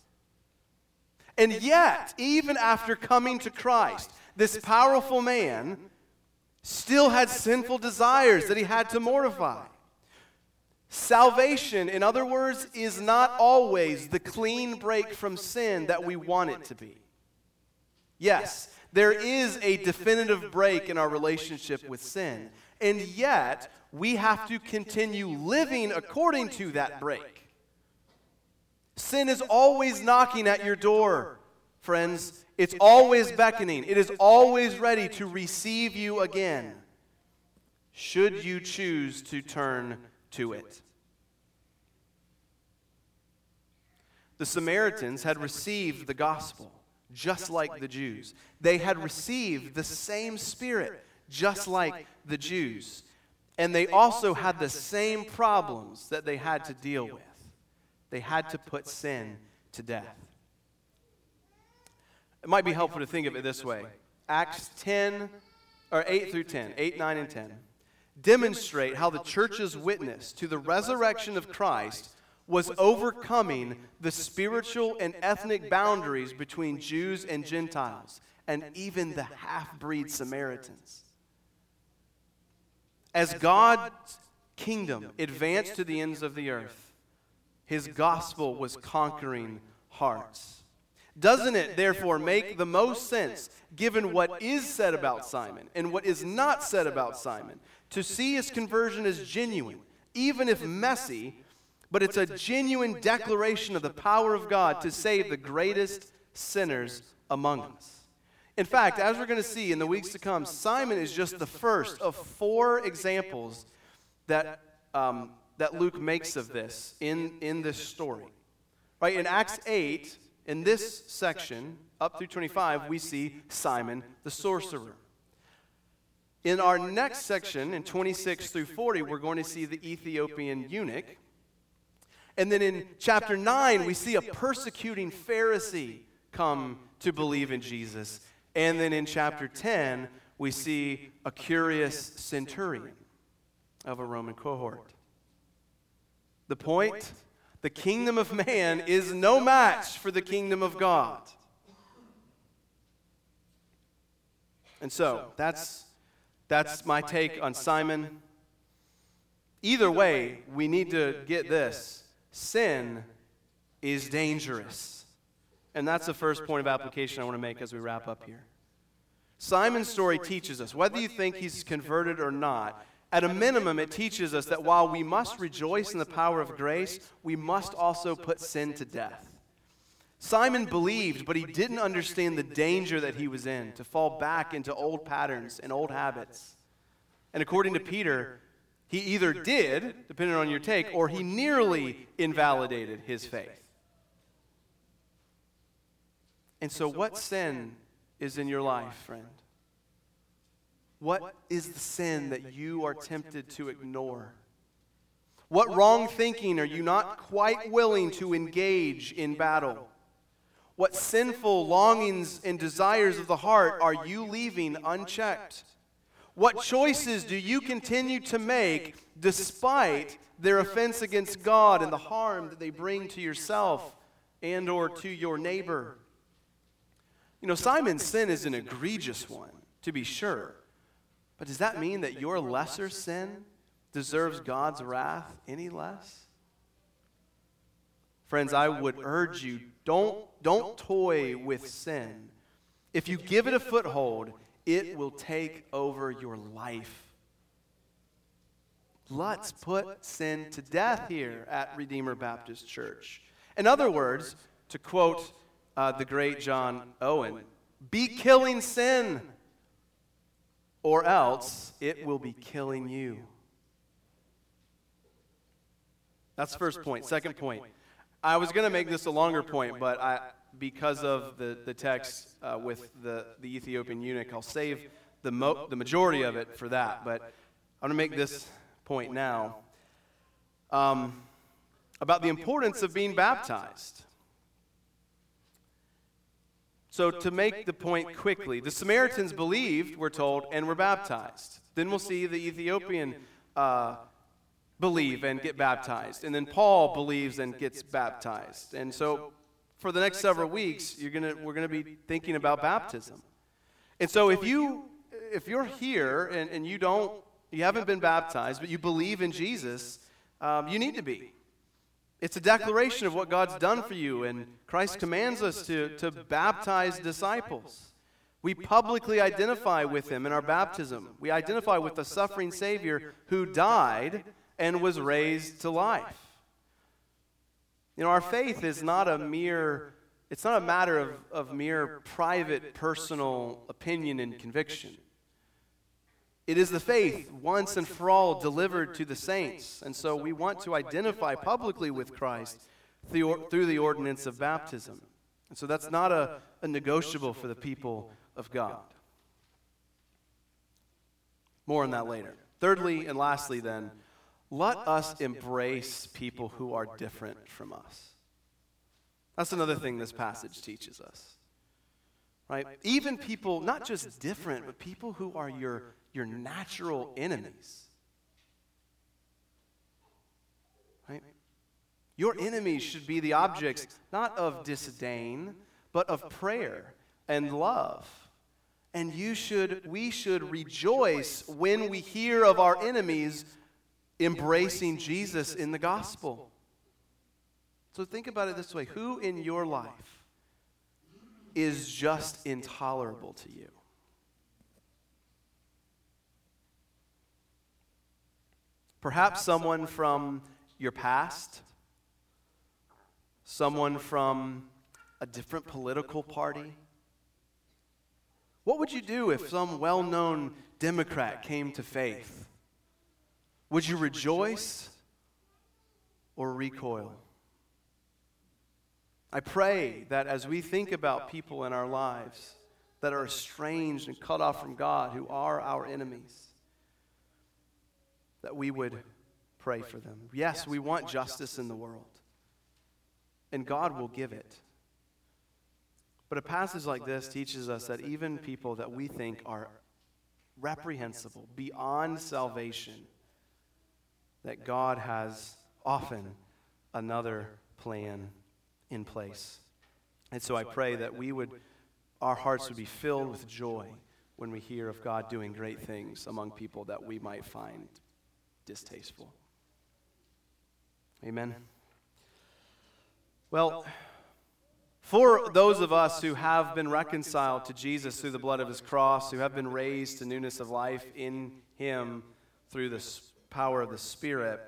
And yet, even after coming to Christ, this powerful man still had sinful desires that he had to mortify. Salvation, in other words, is not always the clean break from sin that we want it to be. Yes, there is a definitive break in our relationship with sin, and yet we have to continue living according to that break. Sin is always knocking at your door, friends. It's always beckoning, it is always ready to receive you again, should you choose to turn to it. The Samaritans had received the gospel just like the Jews. They had received the same spirit just like the Jews. And they also had the same problems that they had to deal with. They had to put sin to death. It might be helpful to think of it this way. Acts 10, or 8 through 10, 8, 9, and 10, demonstrate how the church's witness to the resurrection of Christ was overcoming the spiritual and ethnic boundaries between Jews and Gentiles, and even the half breed Samaritans. As God's kingdom advanced to the ends of the earth, his gospel was conquering hearts. Doesn't it, therefore, make the most sense, given what is said about Simon and what is not said about Simon, to see his conversion as genuine, even if messy, but it's a genuine declaration of the power of God to save the greatest sinners among us? In fact, as we're going to see in the weeks to come, Simon is just the first of four examples that, um, that Luke makes of this in, in this story. Right? In Acts 8, in this section, up through 25, we see Simon the sorcerer. In our next section, in 26 through 40, we're going to see the Ethiopian eunuch. And then in chapter 9, we see a persecuting Pharisee come to believe in Jesus. And then in chapter 10, we see a curious centurion of a Roman cohort. The point the kingdom of man is no match for the kingdom of God. And so, that's, that's my take on Simon. Either way, we need to get this sin is dangerous. And that's the first point of application I want to make as we wrap up here. Simon's story teaches us whether you think he's converted or not, at a minimum, it teaches us that while we must rejoice in the power of grace, we must also put sin to death. Simon believed, but he didn't understand the danger that he was in to fall back into old patterns and old habits. And according to Peter, he either did, depending on your take, or he nearly invalidated his faith. And so, what sin is in your life, friend? What is the sin that you are tempted to ignore? What wrong thinking are you not quite willing to engage in battle? What sinful longings and desires of the heart are you leaving unchecked? What choices do you continue to make despite their offense against God and the harm that they bring to yourself and or to your neighbor? You know, Simon's sin is an egregious one, to be sure. But does that mean that your lesser sin deserves God's wrath any less? Friends, I would urge you don't, don't toy with sin. If you give it a foothold, it will take over your life. Let's put sin to death here at Redeemer Baptist Church. In other words, to quote uh, the great John Owen, be killing sin or else it will be killing you. That's the first point. Second point. I was going to make this a longer point, but I, because of the, the text uh, with the, the Ethiopian eunuch, I'll save the, mo- the majority of it for that. But I'm going to make this point now um, about the importance of being baptized. So, to make the point quickly, the Samaritans believed, we're told, and were baptized. Then we'll see the Ethiopian uh, believe and get baptized. And then Paul believes and gets baptized. And so, for the next several weeks, you're gonna, we're going to be thinking about baptism. And so, if, you, if you're here and, and you, don't, you haven't been baptized, but you believe in Jesus, um, you need to be. It's a declaration of what God's done for you, and Christ commands us to, to baptize disciples. We publicly identify with him in our baptism. We identify with the suffering Savior who died and was raised to life. You know, our faith is not a mere, it's not a matter of, of mere private, personal opinion and conviction. It is the faith once and for all delivered to the saints. And so we want to identify publicly with Christ through the ordinance of baptism. And so that's not a, a negotiable for the people of God. More on that later. Thirdly and lastly, then, let us embrace people who are different from us. That's another thing this passage teaches us. Right? Even people, not just different, but people who are your your natural enemies. Right? Your enemies should be the objects not of disdain, but of prayer and love. And you should, we should rejoice when we hear of our enemies embracing Jesus in the gospel. So think about it this way who in your life is just intolerable to you? Perhaps someone from your past, someone from a different political party. What would you do if some well known Democrat came to faith? Would you rejoice or recoil? I pray that as we think about people in our lives that are estranged and cut off from God, who are our enemies, that we would pray for them. Yes, we want justice in the world, and God will give it. But a passage like this teaches us that even people that we think are reprehensible, beyond salvation, that God has often another plan in place. And so I pray that we would, our hearts would be filled with joy when we hear of God doing great things among people that we might find distasteful. Amen. Well, for those of us who have been reconciled to Jesus through the blood of his cross, who have been raised to newness of life in him through the power of the Spirit,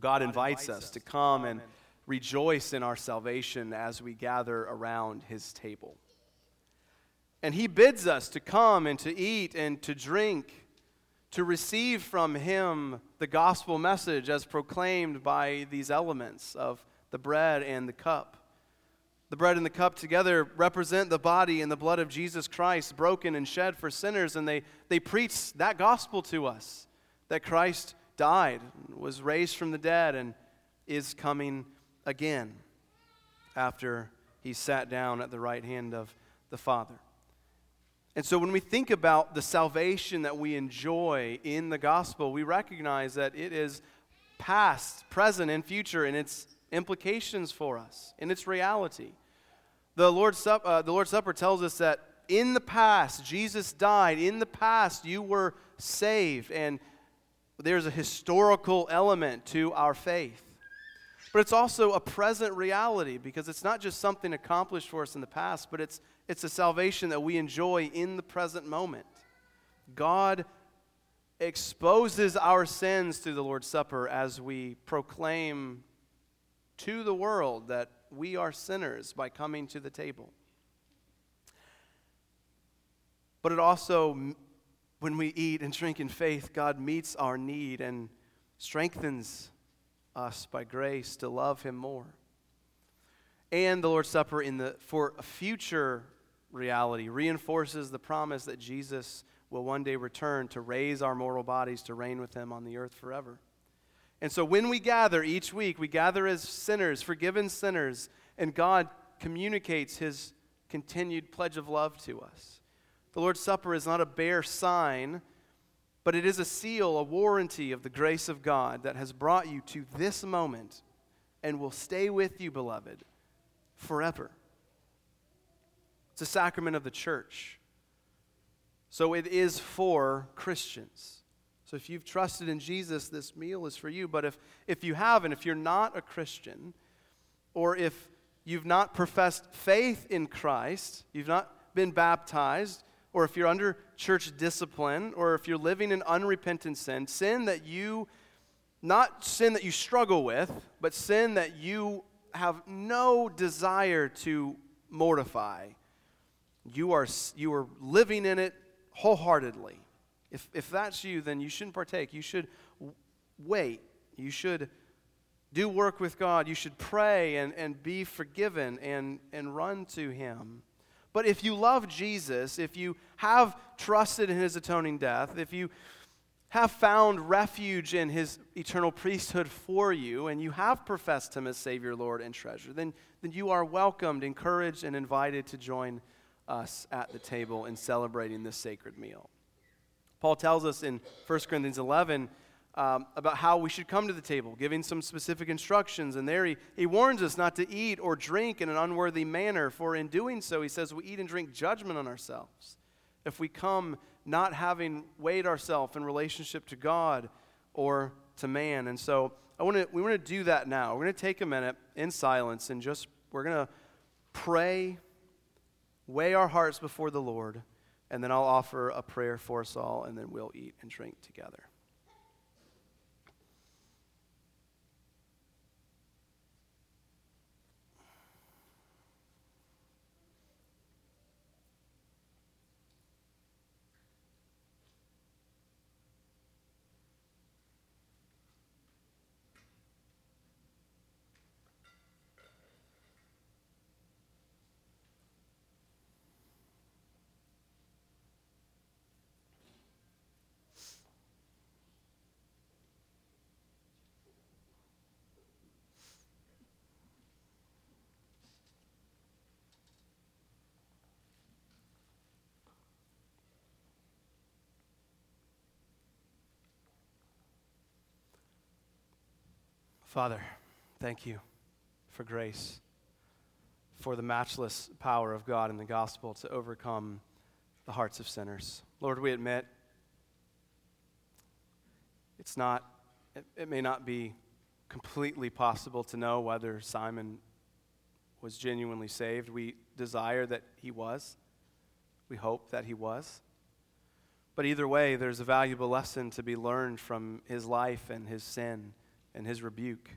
God invites us to come and rejoice in our salvation as we gather around his table. And he bids us to come and to eat and to drink, to receive from him the gospel message as proclaimed by these elements of the bread and the cup. The bread and the cup together represent the body and the blood of Jesus Christ, broken and shed for sinners, and they, they preach that gospel to us that Christ died, was raised from the dead, and is coming again after he sat down at the right hand of the Father. And so when we think about the salvation that we enjoy in the gospel, we recognize that it is past, present, and future in its implications for us, in its reality. The Lord's, Sup- uh, the Lord's Supper tells us that in the past, Jesus died. In the past, you were saved. And there's a historical element to our faith. But it's also a present reality because it's not just something accomplished for us in the past, but it's, it's a salvation that we enjoy in the present moment. God exposes our sins through the Lord's Supper as we proclaim to the world that we are sinners by coming to the table. But it also, when we eat and drink in faith, God meets our need and strengthens us by grace to love him more. And the Lord's Supper in the for a future reality reinforces the promise that Jesus will one day return to raise our mortal bodies to reign with him on the earth forever. And so when we gather each week, we gather as sinners, forgiven sinners, and God communicates his continued pledge of love to us. The Lord's Supper is not a bare sign but it is a seal, a warranty of the grace of God that has brought you to this moment and will stay with you, beloved, forever. It's a sacrament of the church. So it is for Christians. So if you've trusted in Jesus, this meal is for you. But if, if you haven't, if you're not a Christian, or if you've not professed faith in Christ, you've not been baptized, or if you're under church discipline, or if you're living in unrepentant sin, sin that you, not sin that you struggle with, but sin that you have no desire to mortify, you are, you are living in it wholeheartedly. If, if that's you, then you shouldn't partake. You should wait. You should do work with God. You should pray and, and be forgiven and, and run to Him. But if you love Jesus, if you have trusted in his atoning death, if you have found refuge in his eternal priesthood for you, and you have professed him as Savior, Lord, and treasure, then, then you are welcomed, encouraged, and invited to join us at the table in celebrating this sacred meal. Paul tells us in 1 Corinthians 11 um, about how we should come to the table, giving some specific instructions. And there he, he warns us not to eat or drink in an unworthy manner, for in doing so, he says, we eat and drink judgment on ourselves. If we come not having weighed ourselves in relationship to God or to man. And so I want to we want to do that now. We're going to take a minute in silence and just we're going to pray, weigh our hearts before the Lord, and then I'll offer a prayer for us all, and then we'll eat and drink together. Father, thank you for grace, for the matchless power of God in the gospel to overcome the hearts of sinners. Lord, we admit it's not, it, it may not be completely possible to know whether Simon was genuinely saved. We desire that he was. We hope that he was. But either way, there's a valuable lesson to be learned from his life and his sin and his rebuke.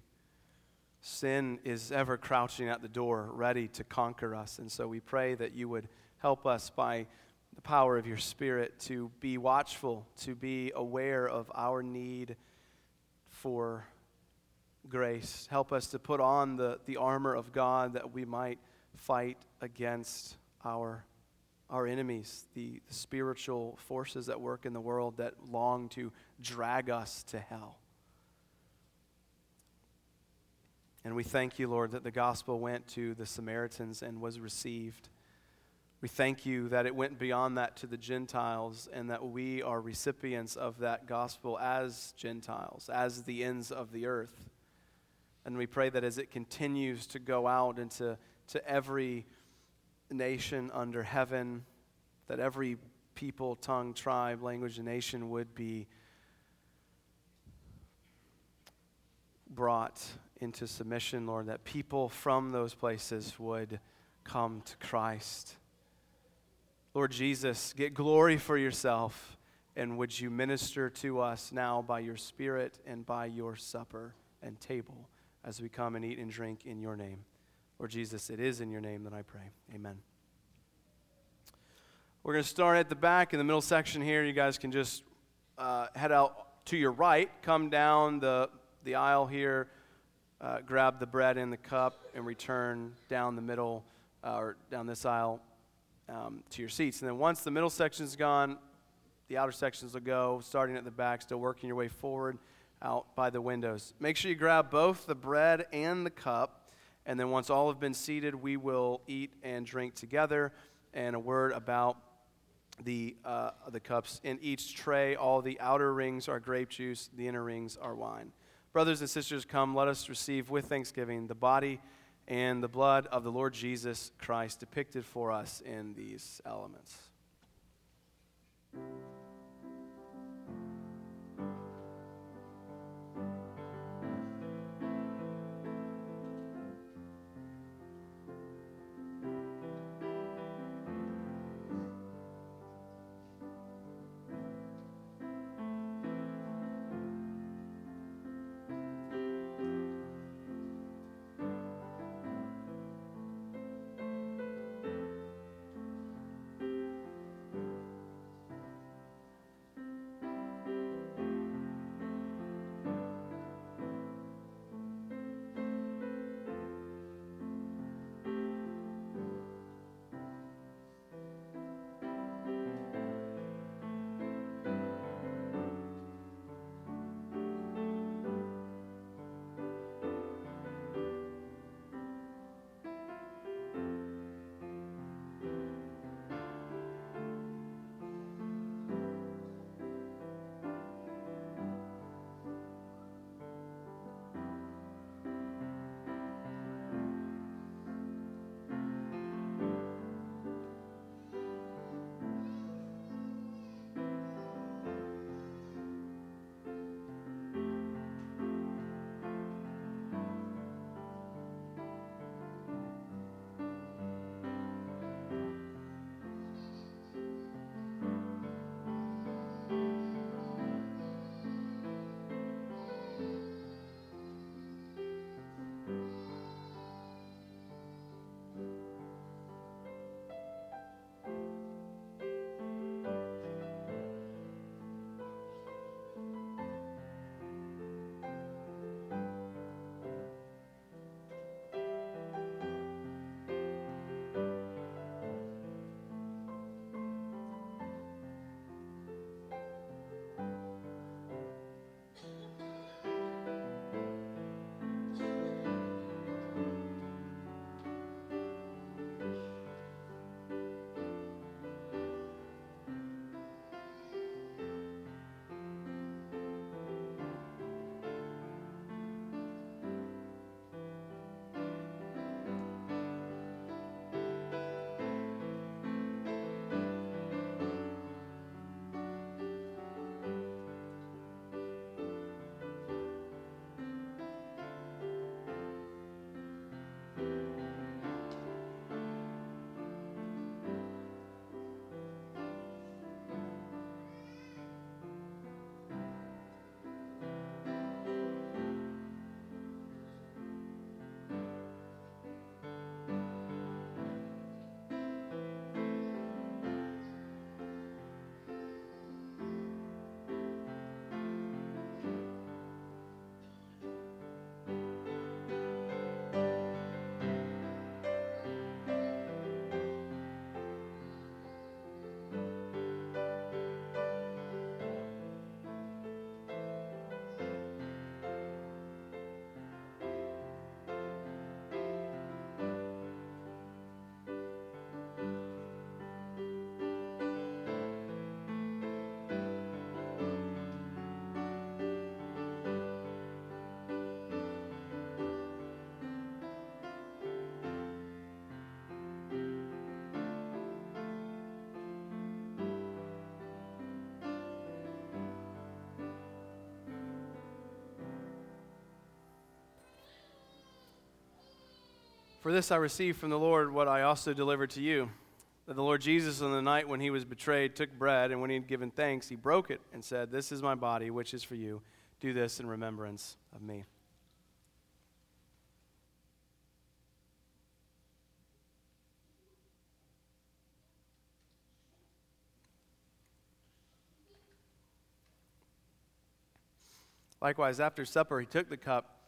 Sin is ever crouching at the door, ready to conquer us. And so we pray that you would help us by the power of your Spirit to be watchful, to be aware of our need for grace. Help us to put on the, the armor of God that we might fight against our, our enemies, the, the spiritual forces that work in the world that long to drag us to hell. And we thank you, Lord, that the gospel went to the Samaritans and was received. We thank you that it went beyond that to the Gentiles and that we are recipients of that gospel as Gentiles, as the ends of the earth. And we pray that as it continues to go out into to every nation under heaven, that every people, tongue, tribe, language, and nation would be brought into submission, Lord, that people from those places would come to Christ. Lord Jesus, get glory for yourself, and would you minister to us now by your Spirit and by your supper and table as we come and eat and drink in your name. Lord Jesus, it is in your name that I pray. Amen. We're going to start at the back in the middle section here. You guys can just uh, head out to your right, come down the, the aisle here uh, grab the bread and the cup and return down the middle uh, or down this aisle um, to your seats. And then once the middle section is gone, the outer sections will go, starting at the back, still working your way forward out by the windows. Make sure you grab both the bread and the cup. And then once all have been seated, we will eat and drink together. And a word about the, uh, the cups. In each tray, all the outer rings are grape juice, the inner rings are wine. Brothers and sisters, come, let us receive with thanksgiving the body and the blood of the Lord Jesus Christ depicted for us in these elements. For this I received from the Lord what I also delivered to you. That the Lord Jesus, on the night when he was betrayed, took bread, and when he had given thanks, he broke it and said, This is my body, which is for you. Do this in remembrance of me. Likewise, after supper, he took the cup,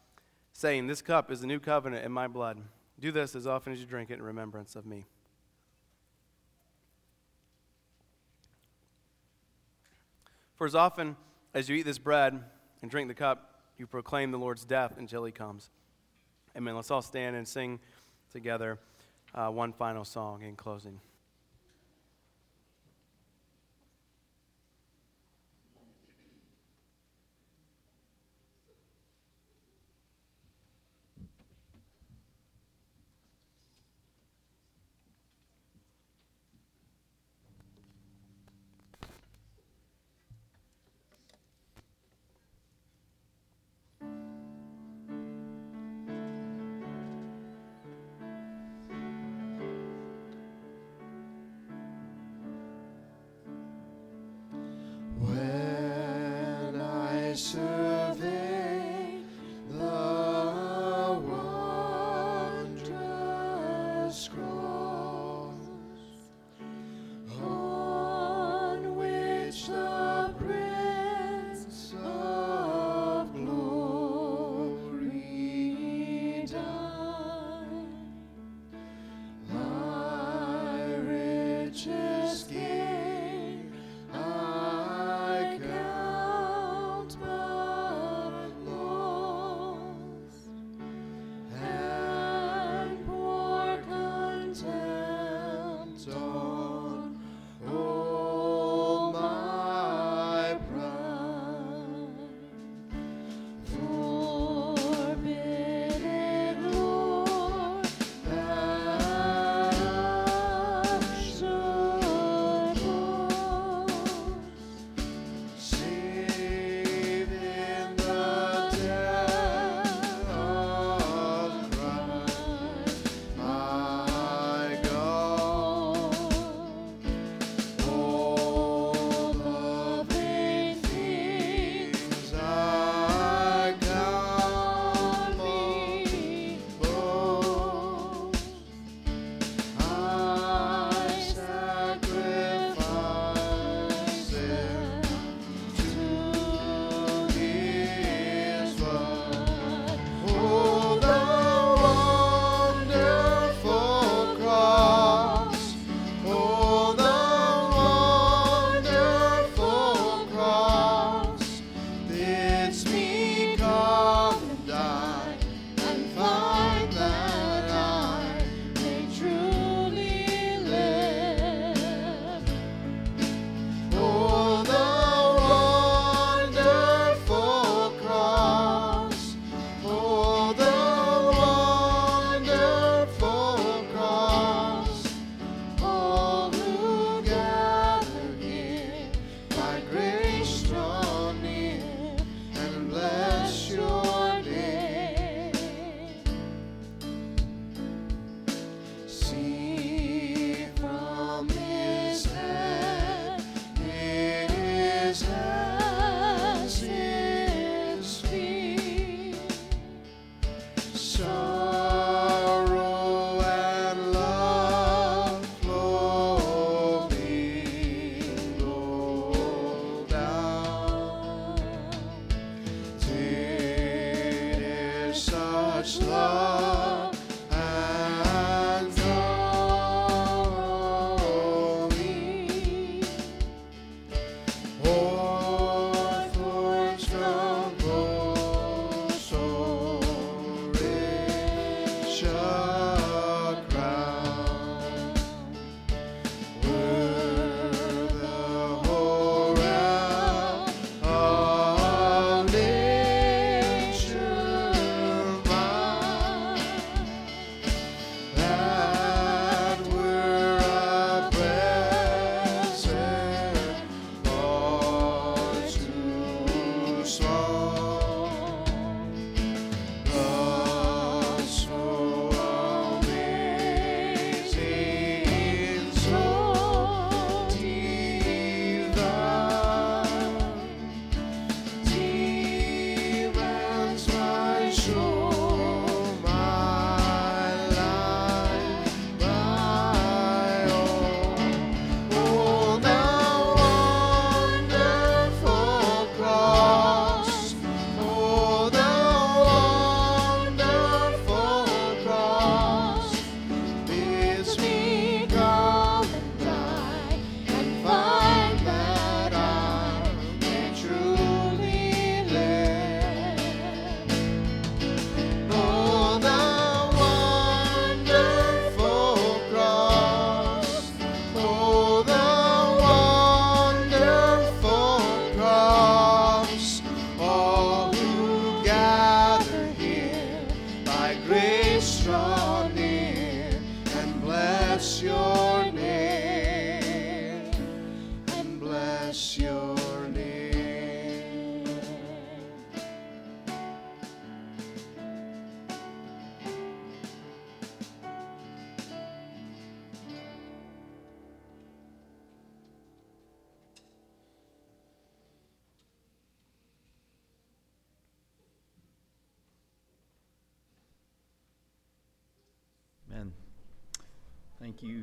saying, This cup is the new covenant in my blood. Do this as often as you drink it in remembrance of me. For as often as you eat this bread and drink the cup, you proclaim the Lord's death until he comes. Amen. Let's all stand and sing together uh, one final song in closing.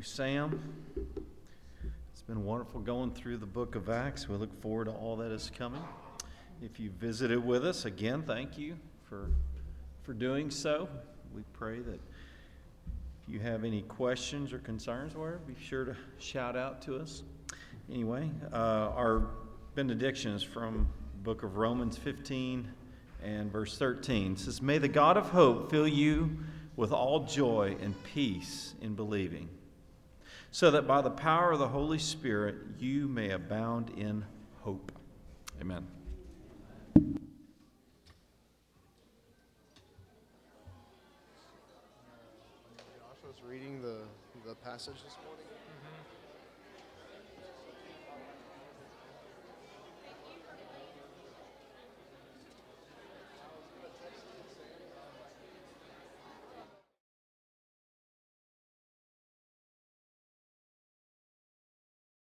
You, Sam. It's been wonderful going through the book of Acts. We look forward to all that is coming. If you visited with us, again, thank you for, for doing so. We pray that if you have any questions or concerns, whatever, be sure to shout out to us. Anyway, uh, our benediction is from book of Romans 15 and verse 13. It says, May the God of hope fill you with all joy and peace in believing, so that by the power of the Holy Spirit you may abound in hope. Amen. Josh was reading the, the passage this morning.